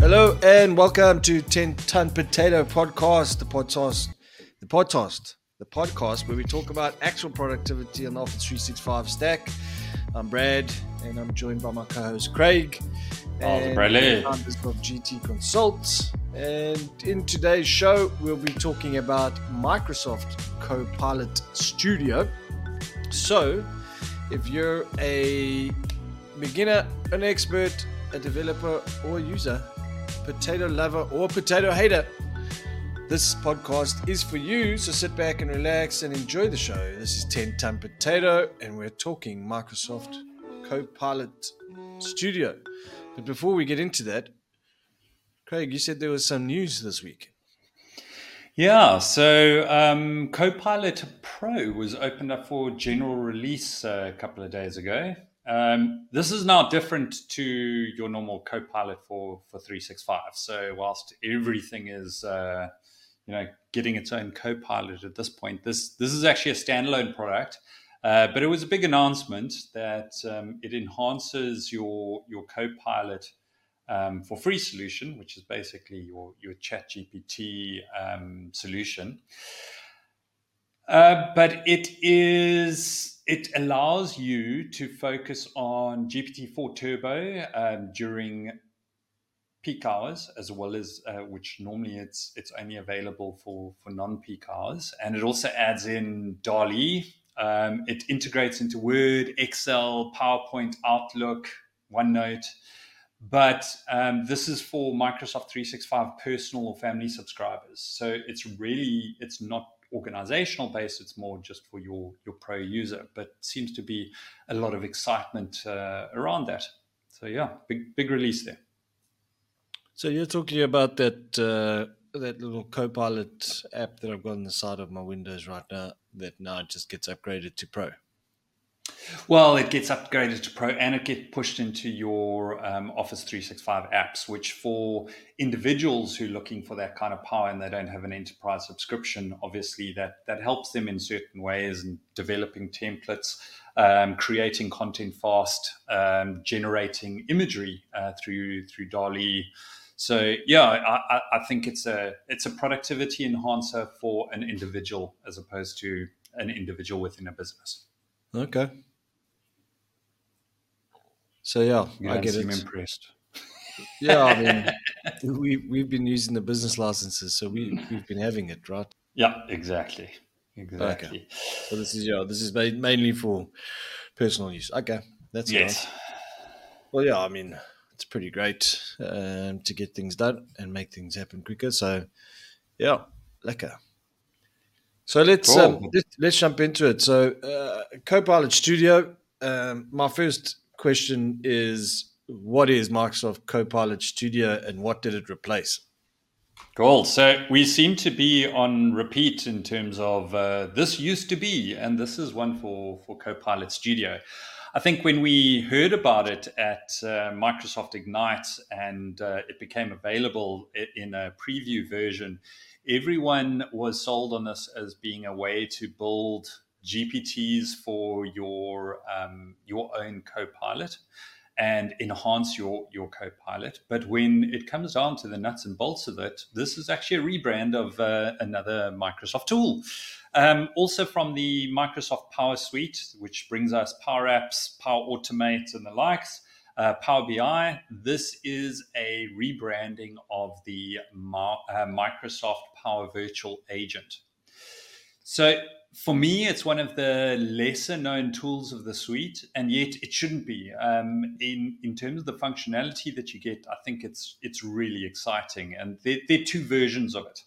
Hello and welcome to 10 Ton Potato Podcast, the podcast, the podcast, the podcast where we talk about actual productivity on Office 365 stack. I'm Brad and I'm joined by my co-host Craig. And Bradley. of GT Consults. And in today's show, we'll be talking about Microsoft Copilot Studio. So, if you're a beginner, an expert, a developer, or user, potato lover or potato hater, this podcast is for you. So sit back and relax and enjoy the show. This is 10 Ton Potato, and we're talking Microsoft Copilot Studio. But before we get into that, Craig, you said there was some news this week. Yeah, so um, Copilot Pro was opened up for general release uh, a couple of days ago. Um, this is now different to your normal Copilot for for 365. So whilst everything is uh, you know getting its own Copilot at this point, this this is actually a standalone product. Uh, but it was a big announcement that um, it enhances your your Copilot um, for free solution, which is basically your your Chat GPT um, solution. Uh, but it is it allows you to focus on GPT-4 Turbo um, during peak hours, as well as uh, which normally it's it's only available for for non-peak hours, and it also adds in DALL-E. Um, it integrates into Word, Excel, PowerPoint, Outlook, OneNote. But um, this is for Microsoft 365 personal or family subscribers. So it's really it's not organizational based it's more just for your your pro user but seems to be a lot of excitement uh, around that. So yeah big big release there. So you're talking about that uh, that little copilot app that i've got on the side of my windows right now that now just gets upgraded to pro well, it gets upgraded to Pro and it gets pushed into your um, Office 365 apps, which for individuals who are looking for that kind of power and they don't have an enterprise subscription, obviously that, that helps them in certain ways in developing templates, um, creating content fast, um, generating imagery uh, through through DALL-E. So yeah, I, I think it's a it's a productivity enhancer for an individual as opposed to an individual within a business. Okay. So yeah, you I get it. impressed. Yeah, I mean, we we've been using the business licenses, so we we've been having it, right? Yeah, exactly, exactly. Okay. So this is yeah, this is mainly for personal use. Okay, that's yes. Right. Well, yeah, I mean, it's pretty great um, to get things done and make things happen quicker. So, yeah, lekker. So let's cool. um, let's, let's, jump into it. So, uh, Copilot Studio. Um, my first question is what is Microsoft Copilot Studio and what did it replace? Cool. So we seem to be on repeat in terms of uh, this used to be, and this is one for, for Copilot Studio. I think when we heard about it at uh, Microsoft Ignite and uh, it became available in a preview version, everyone was sold on this as being a way to build GPTs for your um, your own Copilot and enhance your your Copilot. But when it comes down to the nuts and bolts of it, this is actually a rebrand of uh, another Microsoft tool. Um, also from the Microsoft Power Suite, which brings us Power Apps, Power Automate, and the likes. Uh, Power BI. This is a rebranding of the uh, Microsoft Power Virtual Agent. So for me, it's one of the lesser known tools of the suite, and yet it shouldn't be. Um, in in terms of the functionality that you get, I think it's it's really exciting, and there, there are two versions of it.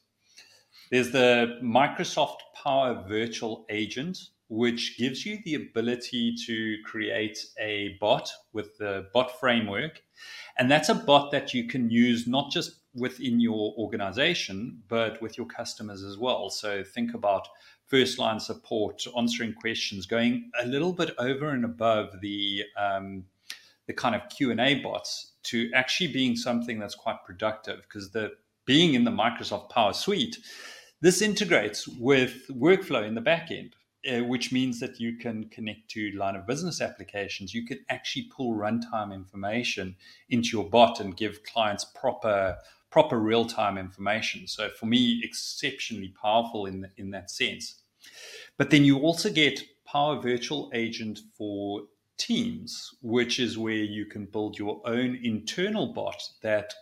There's the Microsoft Power Virtual Agent, which gives you the ability to create a bot with the bot framework, and that's a bot that you can use not just within your organization, but with your customers as well. So think about first line support, answering questions, going a little bit over and above the um, the kind of Q and A bots to actually being something that's quite productive because the being in the Microsoft Power Suite, this integrates with workflow in the back end. uh, which means that you can connect to line of business applications. You can actually pull runtime information into your bot and give clients proper proper real time information. So for me, exceptionally powerful in in that sense. But then you also get Power Virtual Agent for Teams, which is where you can build your own internal bot that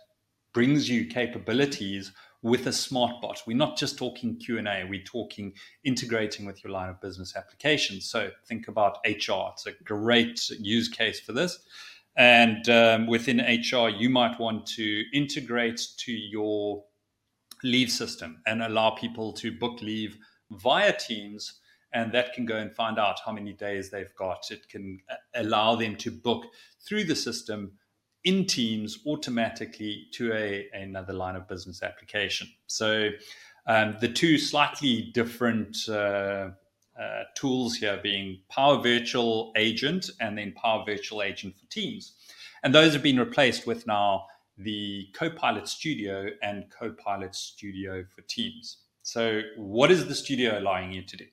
brings you capabilities with a smart bot. We're not just talking Q&A, we're talking integrating with your line of business applications. So think about HR. It's a great use case for this. And um, within HR, you might want to integrate to your leave system and allow people to book leave via Teams. And that can go and find out how many days they've got. It can uh, allow them to book through the system in Teams automatically to a, another line of business application. So um, the two slightly different uh, uh, tools here being Power Virtual Agent and then Power Virtual Agent for Teams. And those have been replaced with now the Copilot Studio and Copilot Studio for Teams. So, what is the studio allowing you to do?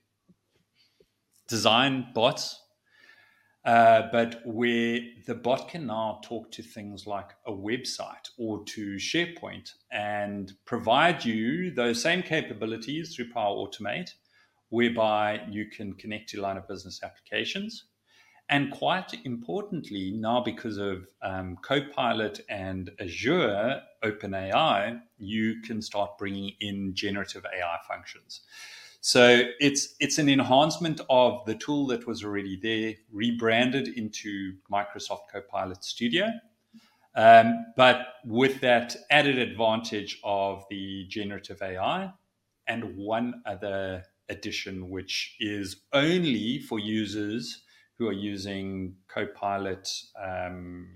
Design bots uh, but where the bot can now talk to things like a website or to SharePoint and provide you those same capabilities through Power Automate, whereby you can connect to line of business applications. And quite importantly, now because of um, Copilot and Azure OpenAI, you can start bringing in generative AI functions. So it's it's an enhancement of the tool that was already there, rebranded into Microsoft Copilot Studio, um, but with that added advantage of the generative AI and one other addition, which is only for users who are using Copilot um,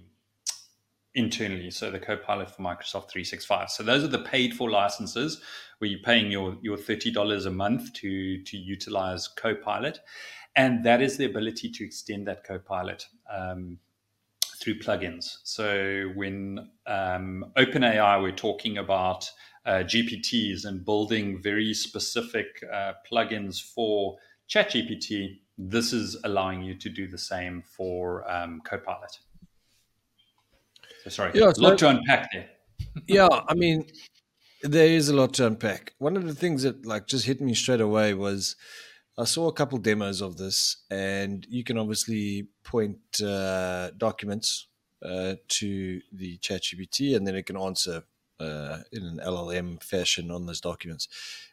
internally. So the Copilot for Microsoft 365. So those are the paid for licenses where you're paying your, your $30 a month to, to utilize Copilot. And that is the ability to extend that Copilot um, through plugins. So when um, OpenAI, we're talking about uh, GPTs and building very specific uh, plugins for ChatGPT, this is allowing you to do the same for um, Copilot. So sorry, yeah, a lot to unpack there. yeah, I mean, there is a lot to unpack. One of the things that like just hit me straight away was I saw a couple demos of this, and you can obviously point uh, documents uh, to the ChatGPT, and then it can answer uh, in an LLM fashion on those documents.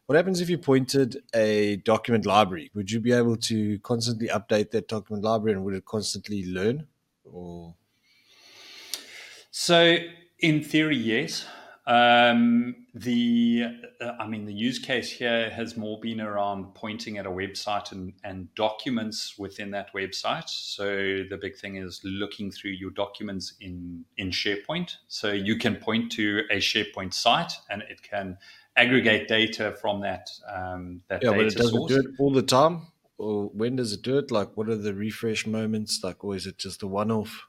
What happens if you pointed a document library? Would you be able to constantly update that document library, and would it constantly learn? Or so, in theory, yes. Um, the, uh, I mean, the use case here has more been around pointing at a website and, and documents within that website. So the big thing is looking through your documents in in SharePoint. So you can point to a SharePoint site, and it can aggregate data from that um, that yeah, data but it doesn't source. do it all the time. Or when does it do it? Like, what are the refresh moments? Like, or is it just a one-off?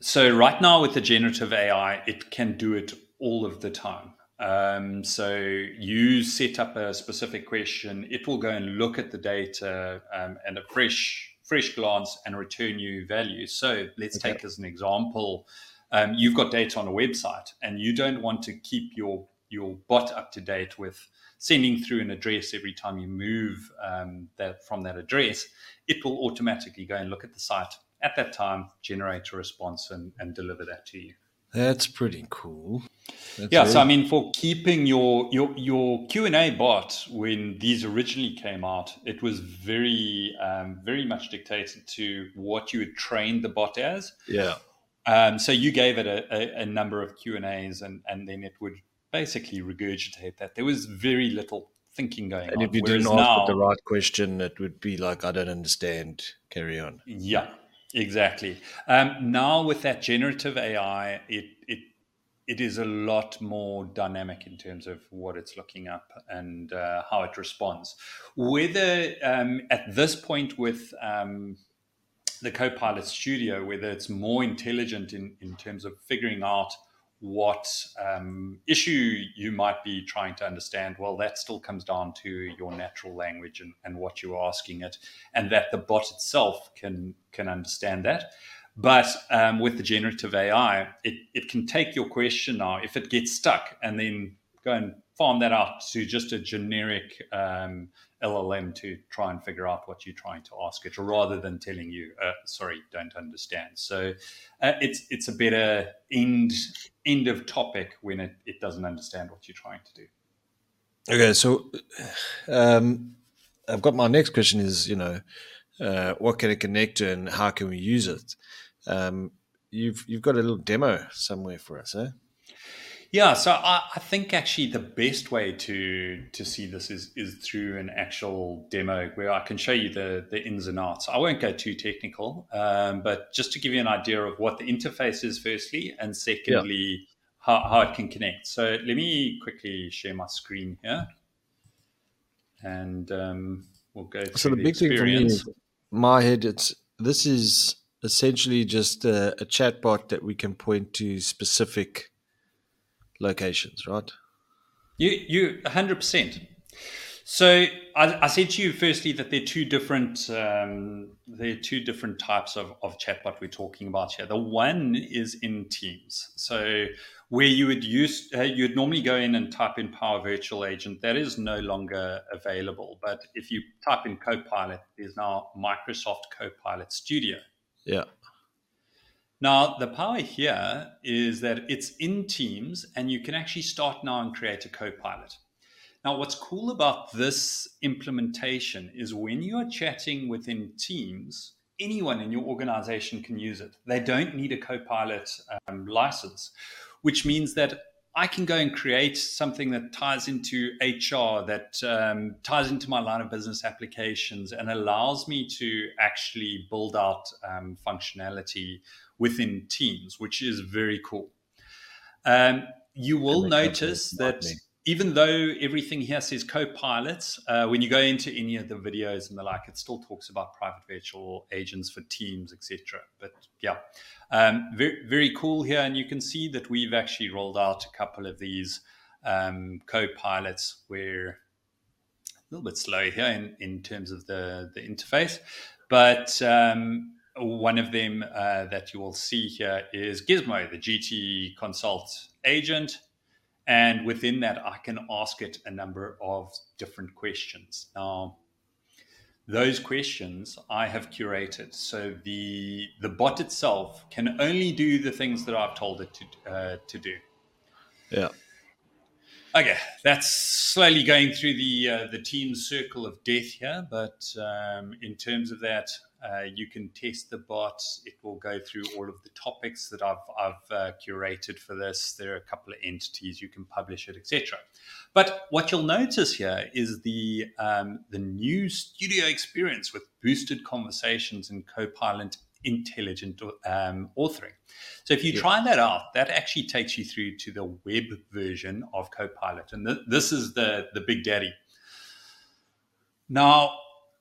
So right now with the generative AI, it can do it all of the time. Um, so you set up a specific question, it will go and look at the data um, and a fresh fresh glance and return you value. So let's okay. take as an example, um, you've got data on a website and you don't want to keep your your bot up to date with sending through an address every time you move um, that from that address. It will automatically go and look at the site at that time generate a response and, and deliver that to you. That's pretty cool. That's yeah, so I mean, for keeping your your your Q and A bot when these originally came out, it was very um, very much dictated to what you had trained the bot as. Yeah. Um, so you gave it a, a, a number of Q and A's, and and then it would basically regurgitate that. There was very little thinking going and on. And if you didn't now, ask the right question, it would be like, I don't understand. Carry on. Yeah, Exactly. Um, now with that generative AI, it it it is a lot more dynamic in terms of what it's looking up and uh, how it responds. Whether um, at this point with um, the Copilot Studio, whether it's more intelligent in, in terms of figuring out what um, issue you might be trying to understand, well, that still comes down to your natural language and, and what you're asking it, and that the bot itself can can understand that. But um, with the generative AI, it, it can take your question now if it gets stuck and then go and farm that out to just a generic um, LLM to try and figure out what you're trying to ask it, rather than telling you, uh, "Sorry, don't understand." So uh, it's it's a better end end of topic when it, it doesn't understand what you're trying to do. Okay, so um, I've got my next question is you know uh, what can it connect to and how can we use it? Um, you've you've got a little demo somewhere for us, eh? Yeah, so I, I, think actually the best way to to see this is is through an actual demo where I can show you the the ins and outs. I won't go too technical, um, but just to give you an idea of what the interface is, firstly, and secondly, yeah. how, how it can connect. So let me quickly share my screen here, and um, we'll go. So the, the big experience. thing for me, my head, it's this is essentially just a, a chatbot that we can point to specific locations, right? You you hundred percent. So I, I, said to you firstly that there are two different um, there are two different types of, of chatbot we're talking about here. The one is in Teams. So where you would use uh, you'd normally go in and type in Power Virtual Agent. That is no longer available. But if you type in Copilot, there's now Microsoft Copilot Studio. Yeah. Now, the power here is that it's in Teams and you can actually start now and create a co-pilot. Now, what's cool about this implementation is when you are chatting within Teams, anyone in your organization can use it. They don't need a co-pilot um, license, which means that I can go and create something that ties into HR, that um, ties into my line of business applications, and allows me to actually build out um, functionality within Teams, which is very cool. Um, you will notice that even though everything here says co-pilots, uh, when you go into any of the videos and the like, it still talks about Power Virtual Agents for Teams, etc. But yeah, um, very very cool here, and you can see that we've actually rolled out a couple of these um, co-pilots where a little bit slow here in, in terms of the the interface, but um, one of them uh, that you will see here is Gizmo, the GT Consult agent. And within that, I can ask it a number of different questions. Now, those questions I have curated. So the the bot itself can only do the things that I've told it to uh, to do. Yeah. Okay, that's slowly going through the uh, the team circle of death here. But um, in terms of that, uh, you can test the bot. It will go through all of the topics that I've, I've uh, curated for this. There are a couple of entities you can publish it, etc. But what you'll notice here is the um, the new studio experience with boosted conversations and Copilot intelligent um, authoring. So if you yeah. try that out, that actually takes you through to the web version of Copilot, and th- this is the the big daddy. Now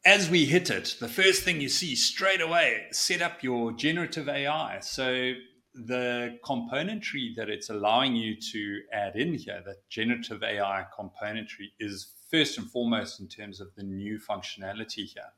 as we hit it, the first thing you see straight away, set up your generative AI. So the componentry that it's allowing you to add in here, that generative AI componentry, is first and foremost in terms of the new functionality here.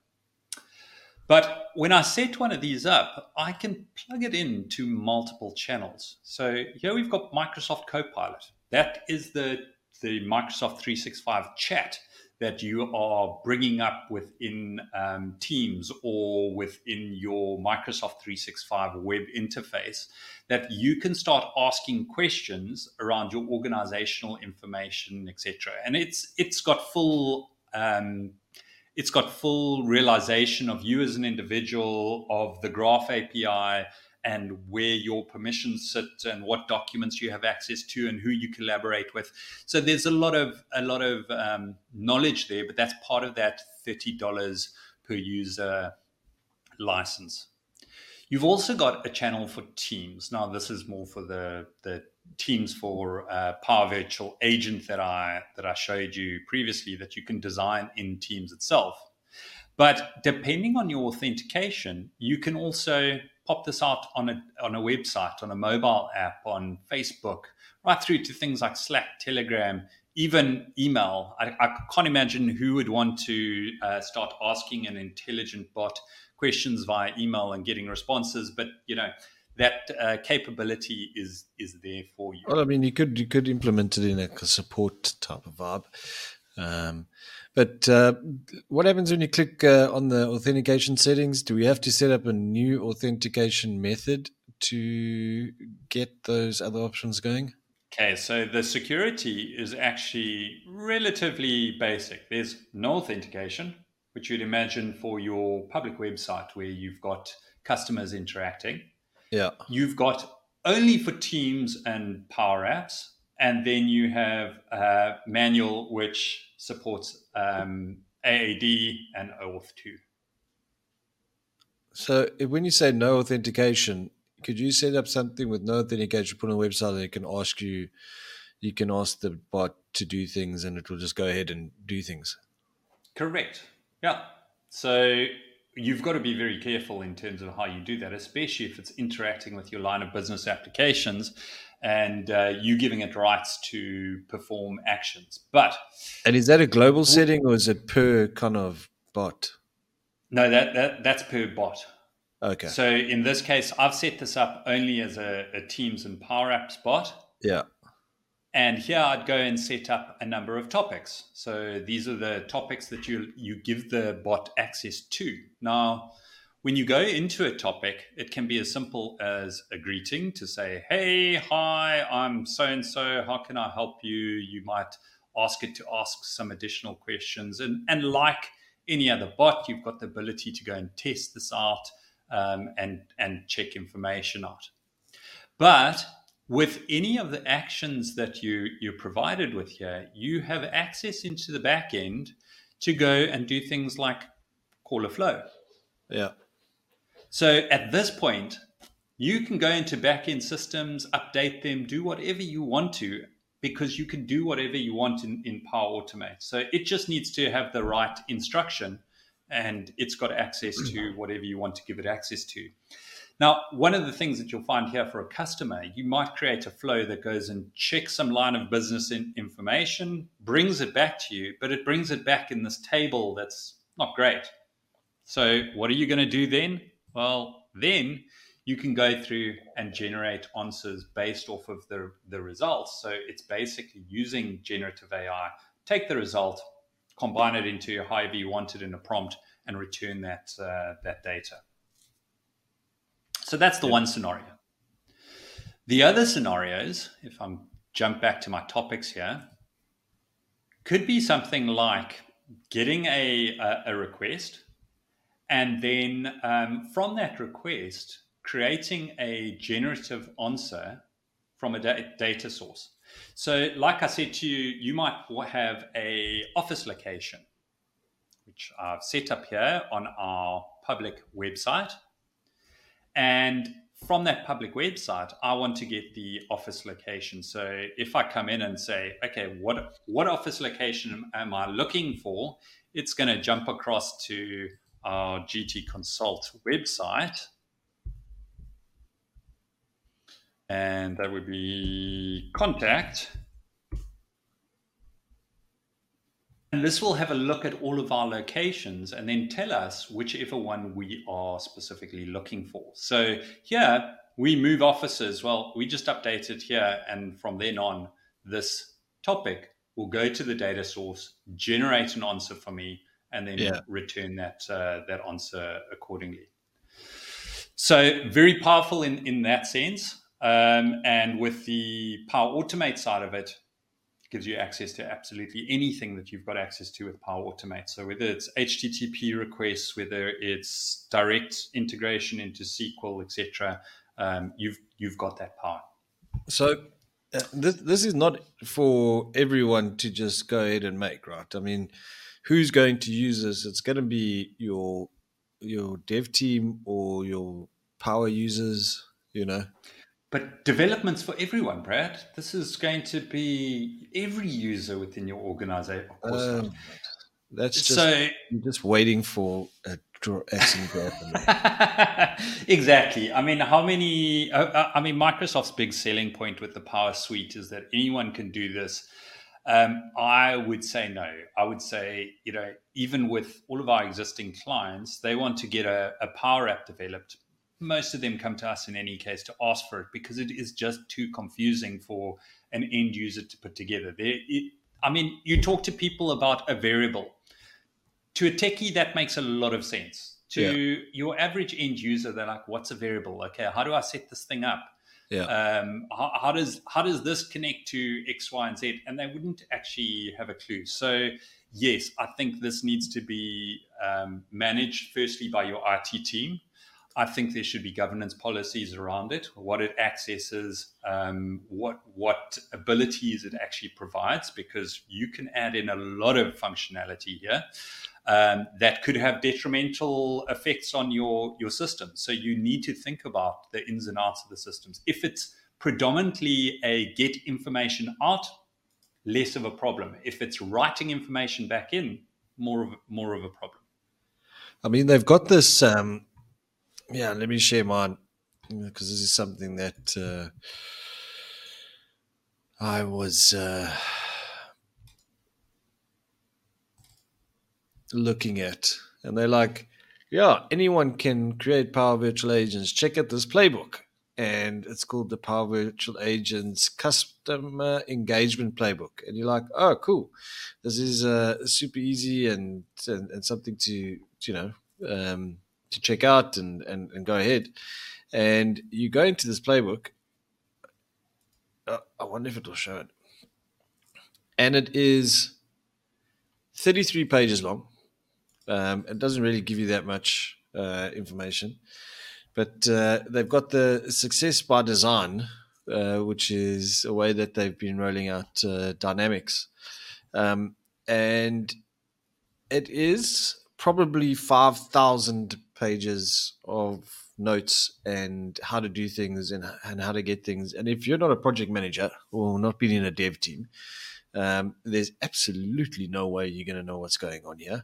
But when I set one of these up, I can plug it into multiple channels. So here we've got Microsoft Copilot. That is the, the Microsoft 365 chat that you are bringing up within um, Teams or within your Microsoft 365 web interface that you can start asking questions around your organizational information, etc. And it's it's got full um, it's got full realization of you as an individual, of the Graph API, and where your permissions sit and what documents you have access to and who you collaborate with. So there's a lot of a lot of um, knowledge there, but that's part of that thirty dollars per user license. You've also got a channel for Teams. Now this is more for the the Teams for uh, Power Virtual Agent that I that I showed you previously that you can design in Teams itself. But depending on your authentication, you can also pop this out on a on a website, on a mobile app, on Facebook, right through to things like Slack, Telegram, even email. I, I can't imagine who would want to uh, start asking an intelligent bot questions via email and getting responses, but you know that uh, capability is is there for you. Well, I mean, you could you could implement it in a support type of vibe. Um, but uh, what happens when you click uh, on the authentication settings? Do we have to set up a new authentication method to get those other options going? Okay, so the security is actually relatively basic. There's no authentication, which you'd imagine for your public website where you've got customers interacting. Yeah. You've got only for Teams and Power Apps, and then you have a manual which supports um, AAD and OAuth 2. So when you say no authentication, could you set up something with no authentication, put on a website, and it can ask you, you can ask the bot to do things, and it will just go ahead and do things. Correct. Yeah. So you've got to be very careful in terms of how you do that, especially if it's interacting with your line of business applications and uh, you giving it rights to perform actions. But and is that a global setting or is it per kind of bot? No, that, that that's per bot. Okay. So in this case, I've set this up only as a, a Teams and Power Apps bot. Yeah. And here I'd go and set up a number of topics. So these are the topics that you you give the bot access to. Now, when you go into a topic, it can be as simple as a greeting to say, "Hey, hi, I'm so and so. How can I help you?" You might ask it to ask some additional questions, and and like any other bot, you've got the ability to go and test this out um, and and check information out. But with any of the actions that you you're provided with here, you have access into the back end to go and do things like call a flow. Yeah. So at this point, you can go into back-end systems, update them, do whatever you want to, because you can do whatever you want in, in Power Automate. So it just needs to have the right instruction and it's got access to mm-hmm. whatever you want to give it access to. Now, one of the things that you'll find here for a customer, you might create a flow that goes and checks some line of business in information, brings it back to you, but it brings it back in this table that's not great. So, what are you going to do then? Well, then you can go through and generate answers based off of the, the results. So, it's basically using generative AI, take the result, combine it into however you want it in a prompt, and return that, uh, that data. So that's the yeah. one scenario. The other scenarios, if I'm jump back to my topics here, could be something like getting a, a, a request and then um, from that request, creating a generative answer from a da- data source. So, like I said to you, you might have a office location, which I've set up here on our public website. And from that public website, I want to get the office location. So if I come in and say, okay, what what office location am I looking for? It's going to jump across to our GT Consult website. And that would be contact. And this will have a look at all of our locations and then tell us whichever one we are specifically looking for. So here we move offices. Well, we just updated here, and from then on, this topic will go to the data source, generate an answer for me, and then yeah. return that uh, that answer accordingly. So very powerful in in that sense. Um, and with the Power Automate side of it, gives you access to absolutely anything that you've got access to with Power Automate. So whether it's HTTP requests, whether it's direct integration into SQL, etc., um, you've you've got that power. So uh, this this is not for everyone to just go ahead and make, right? I mean, who's going to use this? It's going to be your your dev team or your power users, you know. But development's for everyone, Brad. This is going to be every user within your organization. Um, that's just so, you're just waiting for a accent exactly. I mean, how many? I mean, Microsoft's big selling point with the Power Suite is that anyone can do this. Um, I would say no. I would say, you know, even with all of our existing clients, they want to get a, a Power App developed. Most of them come to us in any case to ask for it because it is just too confusing for an end user to put together. There, it, I mean, you talk to people about a variable to a techie, that makes a lot of sense. To yeah. your average end user, they're like, "What's a variable? Okay, how do I set this thing up? Yeah. Um, how, how, does how does this connect to X, Y, and Z?" And they wouldn't actually have a clue. So yes, I think this needs to be um, managed firstly by your IT team. I think there should be governance policies around it, what it accesses, um, what what abilities it actually provides, because you can add in a lot of functionality here um, that could have detrimental effects on your your system. So you need to think about the ins and outs of the systems. If it's predominantly a get information out, less of a problem. If it's writing information back in, more of more of a problem. I mean, they've got this. Um, yeah, let me share mine because this is something that uh, I was. Uh, looking at. And they're like, yeah, anyone can create Power Virtual Agents. Check out this playbook. And it's called the Power Virtual Agents Customer Engagement Playbook. And you're like, oh, cool. This is uh, super easy and, and, and something to, you know, um, to check out and, and, and go ahead. And you go into this playbook. Uh, I wonder if it will show it. And it is 33 pages long um, it doesn't really give you that much uh, information, but uh, they've got the success by design, uh, which is a way that they've been rolling out uh, dynamics, um, and it is probably five thousand pages of notes and how to do things and, and how to get things. And if you're not a project manager or not being in a dev team, um, there's absolutely no way you're going to know what's going on here.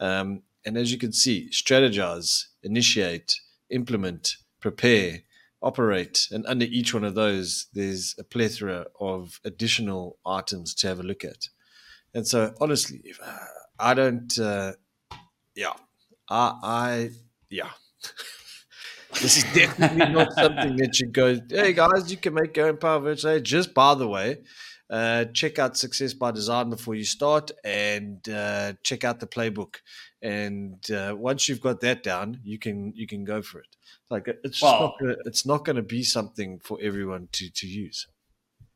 Um, and as you can see, strategize, initiate, implement, prepare, operate. And under each one of those, there's a plethora of additional items to have a look at. And so, honestly, uh, I don't, uh, yeah, I, I yeah. this is definitely not something that you go, hey guys, you can make your own Power Virtual. Just by the way, uh, check out Success by Design before you start and uh, check out the playbook. And uh, once you've got that down, you can you can go for it. Like it's not gonna, it's not going to be something for everyone to to use.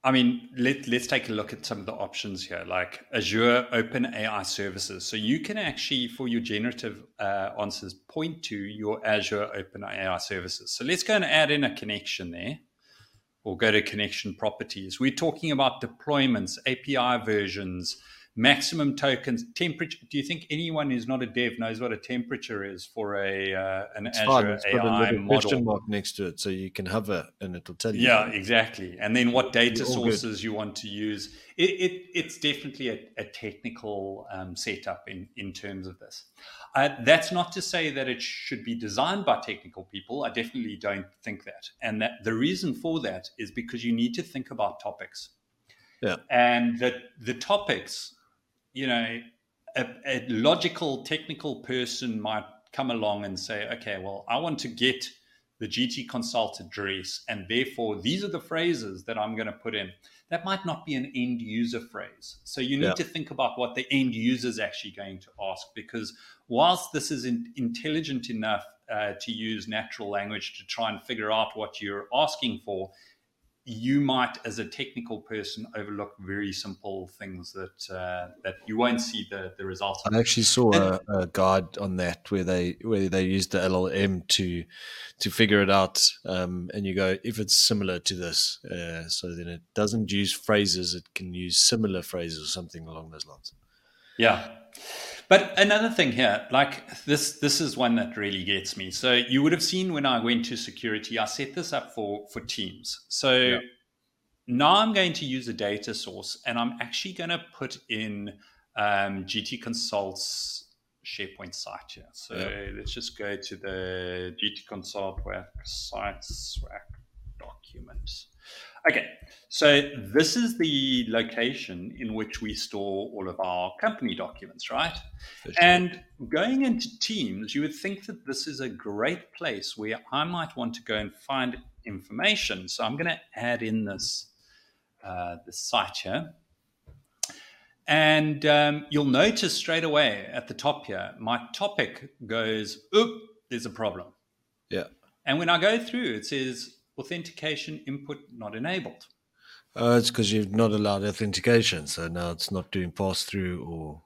I mean, let, let's take a look at some of the options here, like Azure Open AI Services. So you can actually, for your generative uh, answers, point to your Azure Open AI Services. So let's go and add in a connection there or go to connection properties. We're talking about deployments, API versions, maximum tokens, temperature. Do you think anyone who's not a dev knows what a temperature is for a uh, an it's Azure AI a model? Question mark next to it, so you can hover and it'll tell you. Yeah, exactly. And then what data sources good. you want to use. It, it it's definitely a, a technical um, setup in in terms of this. Uh, that's not to say that it should be designed by technical people. I definitely don't think that. And that the reason for that is because you need to think about topics. Yeah. And the the topics you know, a, a logical technical person might come along and say, okay, well, I want to get the GT consult address, and therefore these are the phrases that I'm going to put in. That might not be an end user phrase. So you need yeah. to think about what the end user is actually going to ask, because whilst this is in, intelligent enough uh, to use natural language to try and figure out what you're asking for, you might, as a technical person, overlook very simple things that uh, that you won't see the the results. I actually saw a, a, guide on that where they where they used the LLM to to figure it out, um, and you go if it's similar to this, uh, so then it doesn't use phrases; it can use similar phrases or something along those lines. Yeah. But another thing here, like this, this is one that really gets me. So you would have seen when I went to security, I set this up for for teams. So yeah. now I'm going to use a data source, and I'm actually going to put in um, GT Consult's SharePoint site here. So yeah. let's just go to the GT Consult WAC sites WAC documents. Okay, so this is the location in which we store all of our company documents, right? Sure. And going into Teams, you would think that this is a great place where I might want to go and find information. So I'm going to add in this uh, the site here. And um, you'll notice straight away at the top here, my topic goes, oop, there's a problem. Yeah. And when I go through, it says authentication input not enabled. Uh, it's because you've not allowed authentication. So now it's not doing pass through or.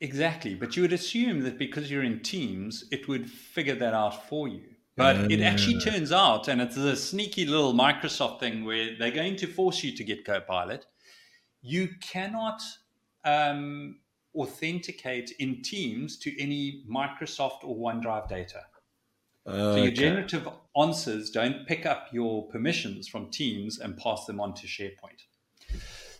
Exactly. But you would assume that because you're in Teams, it would figure that out for you. But uh, it actually turns out, and it's a sneaky little Microsoft thing where they're going to force you to get Copilot. You cannot um, authenticate in Teams to any Microsoft or OneDrive data. So your generative answers don't pick up your permissions from Teams and pass them on to SharePoint.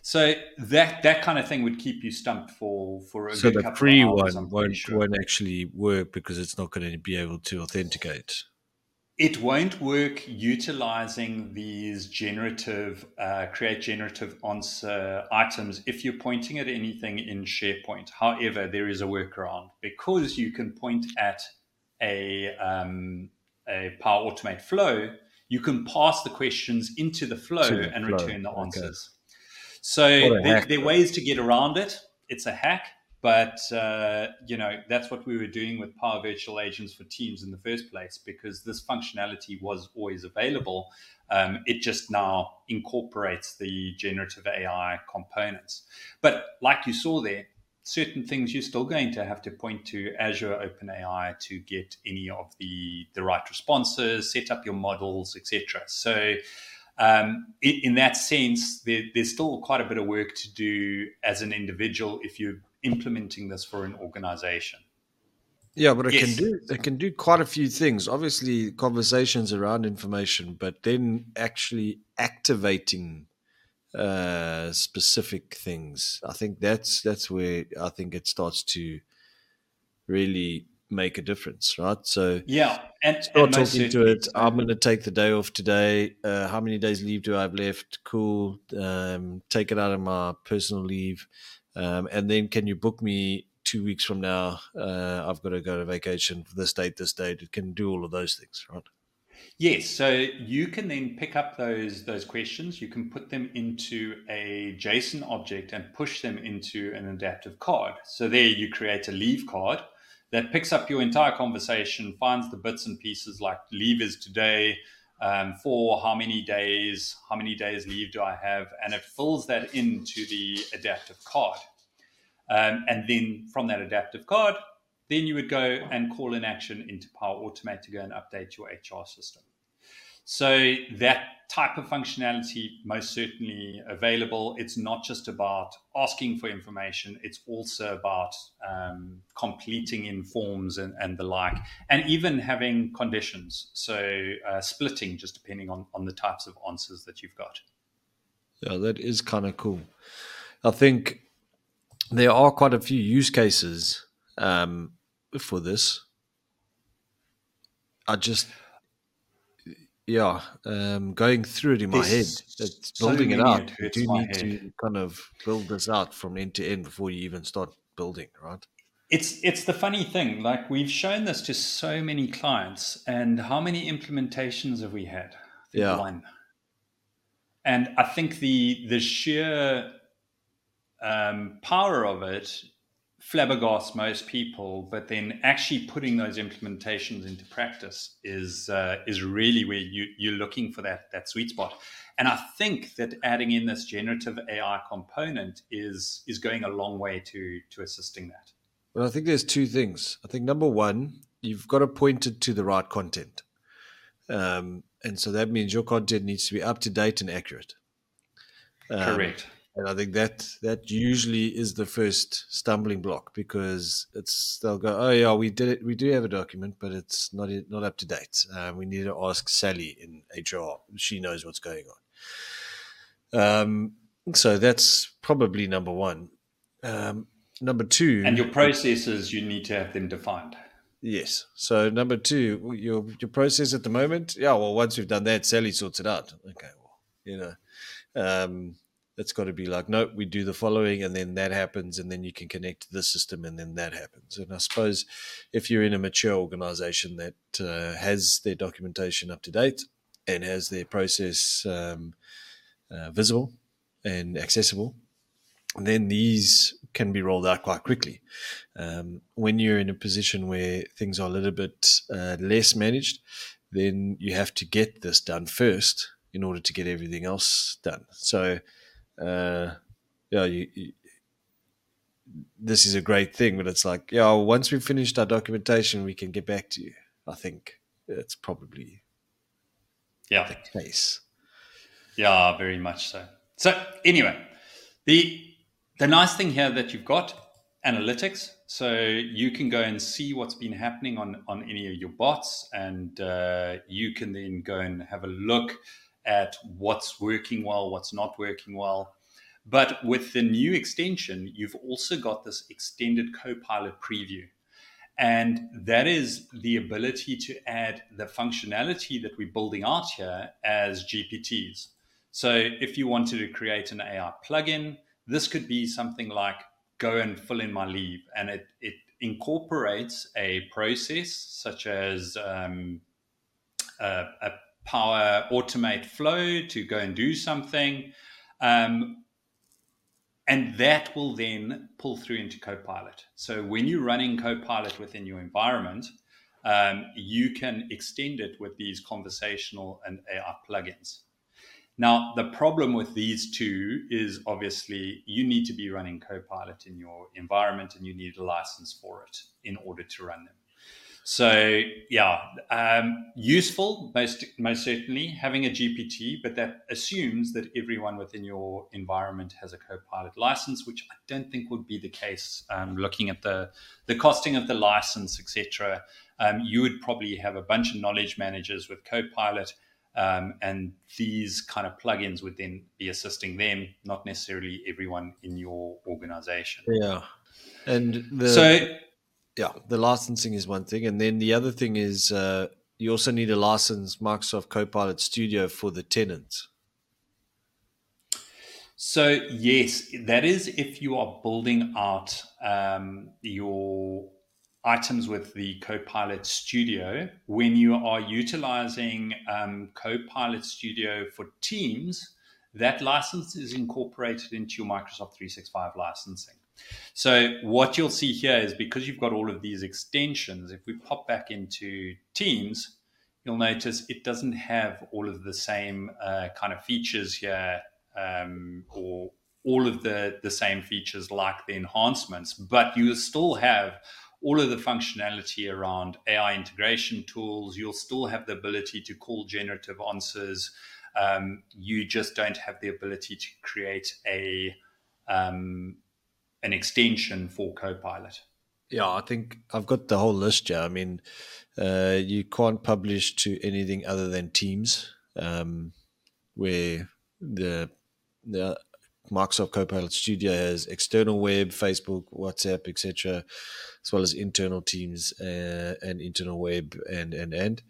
So that that kind of thing would keep you stumped for for a so the free one won't sure. won't actually work because it's not going to be able to authenticate. It won't work utilizing these generative, uh, create generative answer items if you're pointing at anything in SharePoint. However, there is a workaround because you can point at a, um, a Power Automate flow, you can pass the questions into the flow the and flow. return the answers. Okay. So there, there are ways to get around it. It's a hack. But uh, you know that's what we were doing with Power Virtual Agents for Teams in the first place because this functionality was always available. Um, it just now incorporates the generative AI components. But like you saw there, certain things you're still going to have to point to Azure OpenAI to get any of the the right responses, set up your models, etc. So. Um, in, that sense, there, there's still quite a bit of work to do as an individual if you're implementing this for an organization. Yeah, but it yes. can do it can do quite a few things. Obviously, conversations around information, but then actually activating uh, specific things. I think that's that's where I think it starts to really make a difference, right? So yeah, and start and talking to it. I'm going to take the day off today. Uh, how many days leave do I have left? Cool. Um, take it out of my personal leave. Um, and then can you book me two weeks from now? Uh, I've got to go to vacation for this date, this date. It can do all of those things, right? Yes, so you can then pick up those those questions. You can put them into a JSON object and push them into an adaptive card. So there you create a leave card that picks up your entire conversation, finds the bits and pieces like leave is today, um, for how many days, how many days leave do I have, and it fills that into the adaptive card. Um, and then from that adaptive card, then you would go and call an action into Power Automate to go and update your HR system. So that type of functionality most certainly available. It's not just about asking for information; it's also about um, completing in forms and, and, the like, and even having conditions. So uh, splitting, just depending on on the types of answers that you've got. Yeah, that is kind of cool. I think there are quite a few use cases um, for this. I just yeah, um, going through it in my head, it's building so it out. You do need head. to kind of build this out from end to end before you even start building, right? It's it's the funny thing. Like we've shown this to so many clients, and how many implementations have we had? yeah, one. And I think the the sheer um, power of it flabbergast most people, but then actually putting those implementations into practice is uh, is really where you, you're looking for that that sweet spot. And I think that adding in this generative AI component is is going a long way to to assisting that. Well, I think there's two things. I think number one, you've got to point it to the right content, um, and so that means your content needs to be up to date and accurate. Um, Correct and I think that that usually is the first stumbling block because it's they'll go, oh yeah, we did it, we do have a document, but it's not not up to date. Uh, we need to ask Sally in HR; she knows what's going on. Um, so that's probably number one. Um, number two, and your processes, you need to have them defined. Yes. So number two, your your process at the moment. Yeah. Well, once we've done that, Sally sorts it out. Okay. Well, you know, um, it's got to be like, nope, we do the following, and then that happens, and then you can connect to the system, and then that happens. And I suppose if you're in a mature organization that uh, has their documentation up to date and has their process um, uh, visible and accessible, then these can be rolled out quite quickly. Um, when you're in a position where things are a little bit uh, less managed, then you have to get this done first in order to get everything else done. So, uh, yeah, you, you, this is a great thing, but it's like, yeah, once we've finished our documentation, we can get back to you. I think it's probably yeah the case. Yeah, very much so. So anyway, the the nice thing here that you've got analytics, so you can go and see what's been happening on on any of your bots, and uh, you can then go and have a look at what's working well, what's not working well. But with the new extension, you've also got this extended Copilot preview. And that is the ability to add the functionality that we're building out here as GPTs. So if you wanted to create an AI plugin, this could be something like go and fill in my leave, and it, it incorporates a process such as um, a, a, power automate flow to go and do something. Um, and that will then pull through into Copilot. So when you're running Copilot within your environment, um, you can extend it with these conversational and AI plugins. Now, the problem with these two is obviously you need to be running Copilot in your environment and you need a license for it in order to run them. So, yeah, um, useful, most, most certainly, having a GPT, but that assumes that everyone within your environment has a Copilot license, which I don't think would be the case. Um, looking at the, the costing of the license, etc., um, you would probably have a bunch of knowledge managers with Copilot um, and these kind of plugins would then be assisting them, not necessarily everyone in your organization. Yeah. And the, so, yeah, the licensing is one thing. And then the other thing is uh, you also need a license Microsoft Copilot Studio for the tenants. So, yes, that is if you are building out um, your items with the Copilot Studio, when you are utilizing um, Copilot Studio for Teams, that license is incorporated into your Microsoft 365 licensing. So, what you'll see here is because you've got all of these extensions, if we pop back into Teams, you'll notice it doesn't have all of the same uh, kind of features here um, or all of the, the same features like the enhancements, but you still have all of the functionality around AI integration tools. You'll still have the ability to call generative answers. Um, you just don't have the ability to create a um, an extension for Copilot. Yeah, I think I've got the whole list. Yeah, I mean, uh, you can't publish to anything other than Teams, um, where the the Microsoft Copilot Studio has external web, Facebook, WhatsApp, etc as well as internal teams uh, and internal web and and and.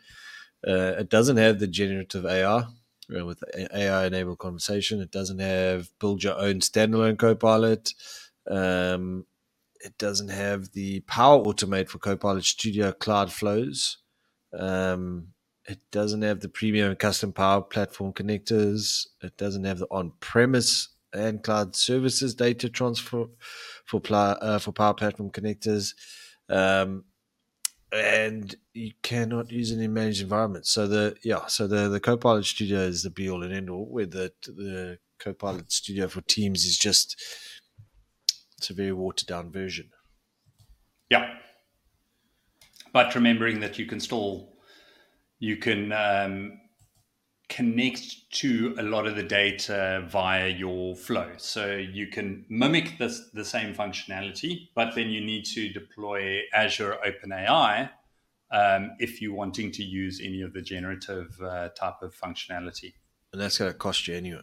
Uh, it doesn't have the generative AI uh, with AI enabled conversation. It doesn't have build your own standalone Copilot. Um, it doesn't have the Power Automate for Copilot Studio Cloud Flows. Um, it doesn't have the premium and custom Power Platform connectors. It doesn't have the on premise and cloud services data transfer for uh, for Power Platform connectors, um, and you cannot use it in managed environments. So the yeah, so the the Copilot Studio is the be all and end all. Where the the Copilot Studio for Teams is just it's a very watered down version. Yeah, but remembering that you can still you can um, connect to a lot of the data via your flow. So you can mimic this, the same functionality, but then you need to deploy Azure OpenAI um, if you're wanting to use any of the generative uh, type of functionality. And that's going to cost you anyway.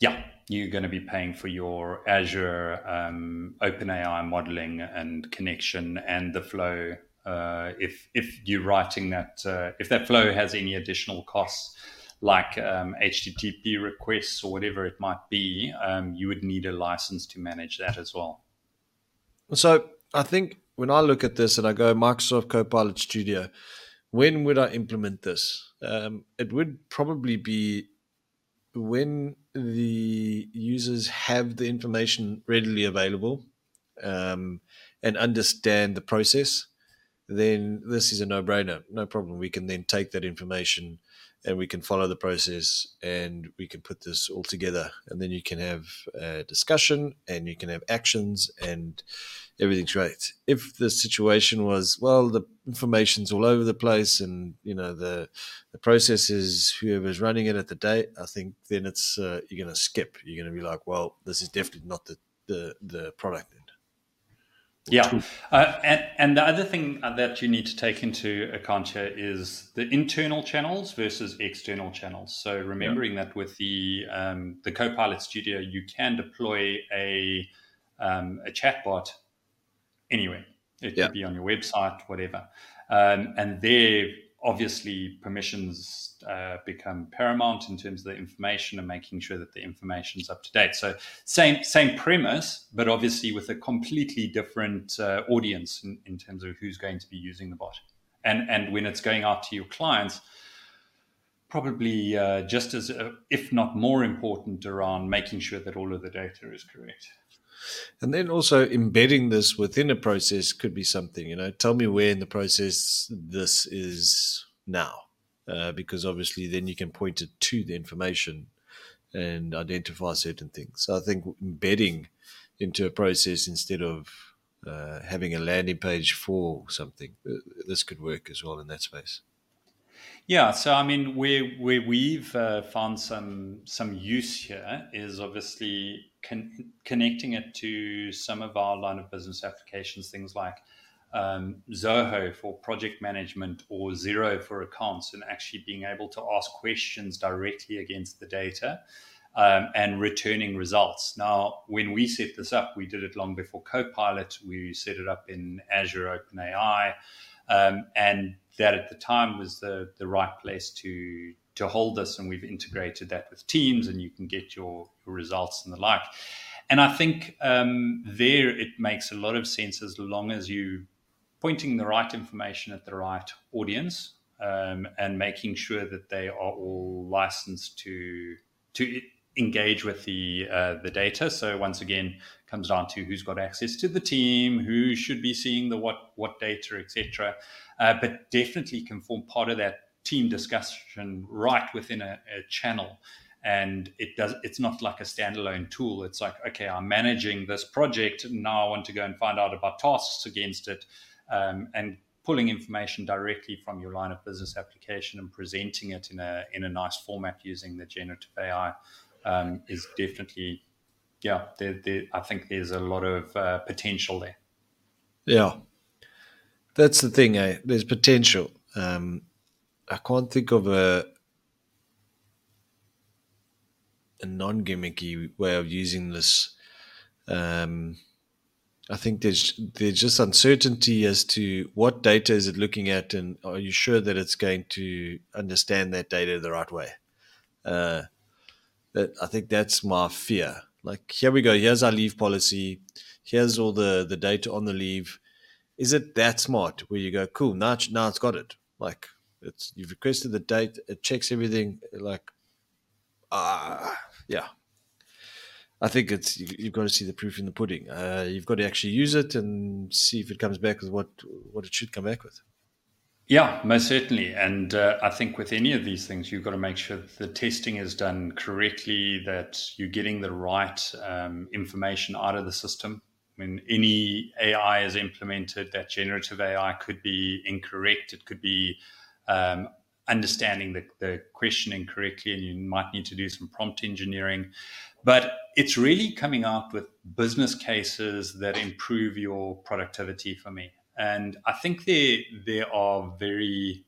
Yeah, you're going to be paying for your Azure um, OpenAI modeling and connection and the flow. Uh, if if you're writing that, uh, if that flow has any additional costs, like um, HTTP requests or whatever it might be, um, you would need a license to manage that as well. So I think when I look at this and I go Microsoft Copilot Studio, when would I implement this? Um, it would probably be when the users have the information readily available um, and understand the process, then this is a no brainer. No problem. We can then take that information and we can follow the process and we can put this all together. And then you can have a discussion and you can have actions and everything's great. If the situation was, well, the information's all over the place and, you know, the, the process is whoever's running it at the day, I think then it's, uh, you're going to skip. You're going to be like, well, this is definitely not the, the, the product yeah, uh, and and the other thing that you need to take into account here is the internal channels versus external channels. So remembering yeah. that with the um, the Copilot Studio, you can deploy a um, a chatbot anywhere. It yeah. could be on your website, whatever, um, and there obviously permissions uh, become paramount in terms of the information and making sure that the information is up to date. So same same premise, but obviously with a completely different uh, audience in, in terms of who's going to be using the bot, and and when it's going out to your clients. Probably uh, just as, uh, if not more important, around making sure that all of the data is correct. And then also embedding this within a process could be something, you know, tell me where in the process this is now. Uh, because obviously then you can point it to the information and identify certain things. So I think embedding into a process instead of uh, having a landing page for something, uh, this could work as well in that space. Yeah, so I mean, where where we've uh, found some some use here is obviously con- connecting it to some of our line of business applications, things like um, Zoho for project management or Xero for accounts, and actually being able to ask questions directly against the data um, and returning results. Now, when we set this up, we did it long before Copilot. We set it up in Azure OpenAI. Um, and that at the time was the the right place to to hold this, and we've integrated that with Teams, and you can get your, your results and the like. And I think um, there it makes a lot of sense as long as you pointing the right information at the right audience um, and making sure that they are all licensed to to engage with the uh, the data. So once again, comes down to who's got access to the team, who should be seeing the what what data, etc. Uh, but definitely can form part of that team discussion right within a, a, channel. And it does. It's not like a standalone tool. It's like, okay, I'm managing this project. Now I want to go and find out about tasks against it, um, and pulling information directly from your line of business application and presenting it in a in a nice format using the generative AI um, is definitely, yeah. There, there, I think there's a lot of uh, potential there. Yeah, that's the thing. Eh? There's potential. Um, I can't think of a a non gimmicky way of using this. Um, I think there's there's just uncertainty as to what data is it looking at, and are you sure that it's going to understand that data the right way? Uh, that I think that's my fear. Like here we go. Here's our leave policy. Here's all the the data on the leave. Is it that smart? Where you go, cool. Now now it's got it. Like it's you've requested the date. It checks everything. Like ah uh, yeah. I think it's you've got to see the proof in the pudding. Uh, you've got to actually use it and see if it comes back with what what it should come back with. Yeah, most certainly. And uh, I think with any of these things, you've got to make sure that the testing is done correctly, that you're getting the right um, information out of the system. When any AI is implemented, that generative AI could be incorrect. It could be um, understanding the, the question incorrectly, and you might need to do some prompt engineering. But it's really coming out with business cases that improve your productivity for me. And I think there there are very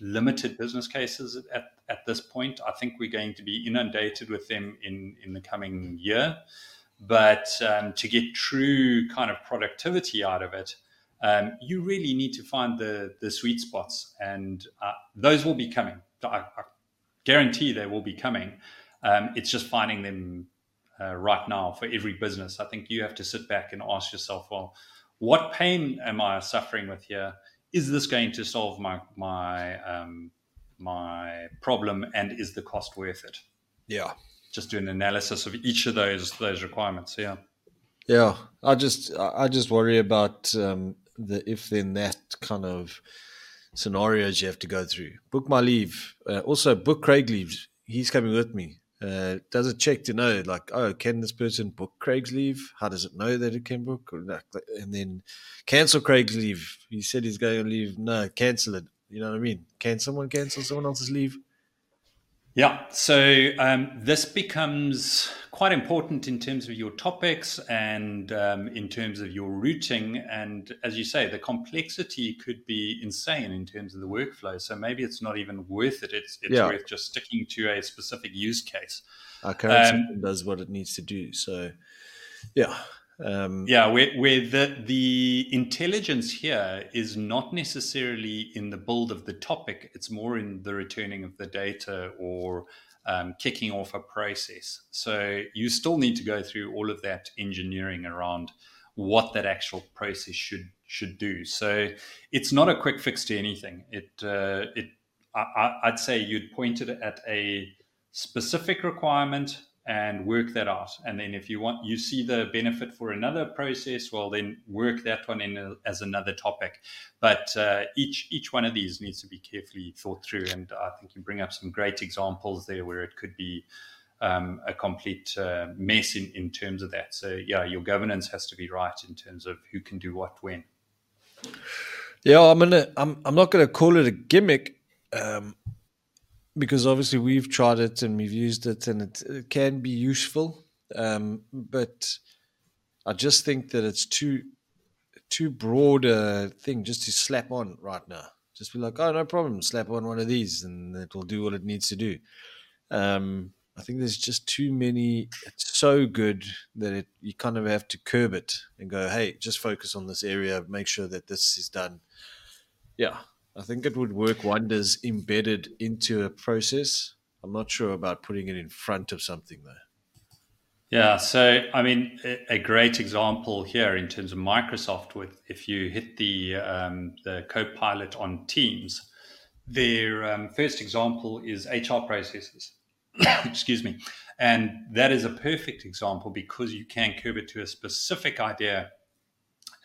limited business cases at, at this point. I think we're going to be inundated with them in, in the coming year. But um, to get true kind of productivity out of it, um, you really need to find the, the sweet spots. And uh, those will be coming. I, I, guarantee they will be coming. Um, it's just finding them uh, right now for every business. I think you have to sit back and ask yourself, well, what pain am I suffering with here? Is this going to solve my my um, my problem, and is the cost worth it? Yeah, just do an analysis of each of those those requirements. Yeah, yeah. I just I just worry about um, the if then that kind of scenarios you have to go through. Book my leave. Uh, also, book Craig leaves. He's coming with me. Uh, does it check to know like oh can this person book craig's leave? How does it know that it can book? And then cancel craig's leave. He said he's going to leave. No cancel it. You know what i mean? Can someone cancel someone else's leave yeah, so um, this becomes quite important in terms of your topics and um, in terms of your routing. And as you say, the complexity could be insane in terms of the workflow. So maybe it's not even worth it. It's, it's yeah. worth just sticking to a specific use case. Our current um, system does what it needs to do. So, yeah, um, yeah, where, where the the intelligence here is not necessarily in the build of the topic; it's more in the returning of the data or um, kicking off a process. So you still need to go through all of that engineering around what that actual process should should do. So it's not a quick fix to anything. It uh, it I, I'd say you'd point it at a specific requirement and work that out. And then if you want, you see the benefit for another process, well, then work that one in as another topic. But uh, each each one of these needs to be carefully thought through. And I think you bring up some great examples there where it could be um, a complete uh, mess in, in terms of that. So yeah, your governance has to be right in terms of who can do what when. Yeah, I'm gonna. I'm. I'm not gonna call it a gimmick. Um, because obviously we've tried it and we've used it and it, it can be useful um, but i just think that it's too too broad a thing just to slap on right now. Just be like oh no problem slap on one of these and it will do what it needs to do. Um, i think there's just too many it's so good that it you kind of have to curb it and go hey just focus on this area make sure that this is done. Yeah I think it would work wonders embedded into a process. I'm not sure about putting it in front of something though. Yeah, so I mean, a great example here in terms of Microsoft, with if you hit the um, the Copilot on Teams, their um, first example is HR processes. Excuse me, and that is a perfect example because you can curb it to a specific idea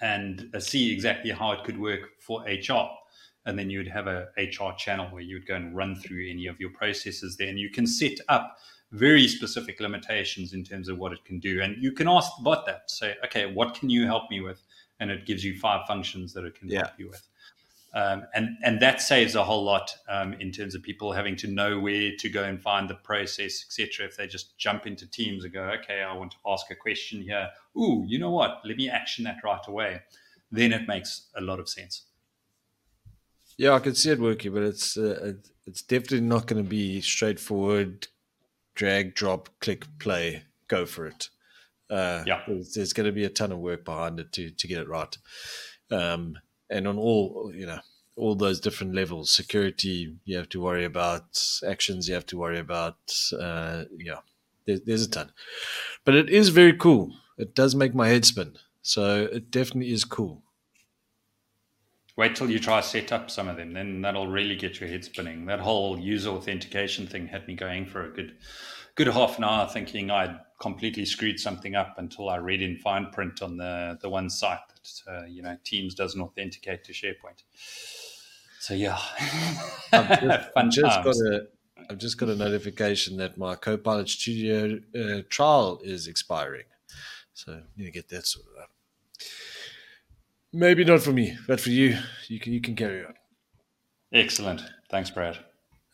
and uh, see exactly how it could work for HR and then you would have a HR channel where you would go and run through any of your processes there, and you can set up very specific limitations in terms of what it can do, and you can ask the bot that say, okay, what can you help me with, and it gives you five functions that it can yeah. help you with. Um, and and that saves a whole lot um, in terms of people having to know where to go and find the process, etc. If they just jump into Teams and go, okay, I want to ask a question here. Ooh, you know what? Let me action that right away. Then it makes a lot of sense. Yeah, I can see it working, but it's uh, it's definitely not going to be straightforward. Drag, drop, click, play, go for it. Uh, yeah, there's, there's, going to be a ton of work behind it to to get it right. Um, and on all you know all those different levels, security you have to worry about, actions you have to worry about. Uh, yeah, there, there's a ton, but it is very cool. It does make my head spin, so it definitely is cool. Wait till you try set up some of them, then that'll really get your head spinning. That whole user authentication thing had me going for a good, good half an hour, thinking I'd completely screwed something up until I read in fine print on the the one site that uh, you know Teams doesn't authenticate to SharePoint. So yeah, I've just, I've just got a I've just got a notification that my Copilot Studio uh, trial is expiring, so need to get that sorted out. Maybe not for me, but for you, you can you can carry on. Excellent. Thanks, Brad.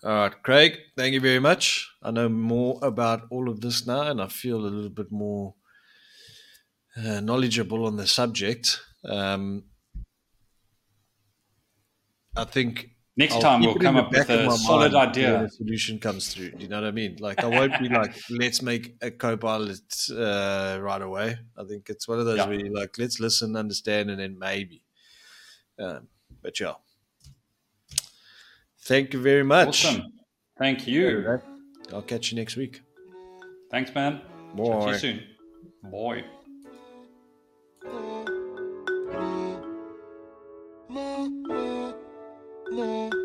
All right, Craig. Thank you very much. I know more about all of this now, and I feel a little bit more uh, knowledgeable on the subject. Um, I think Next I'll time we'll come up with a solid mind when idea. a solution comes through. Do you know what I mean? Like I won't be like, let's make a co-pilot uh, right away. I think it's one of those Yeah. where you like, let's listen, understand, and then maybe. Um, but yeah. Thank you very much. Awesome. Thank you. I'll catch you next week. Thanks, man. Chat to you soon. Bye. no, no.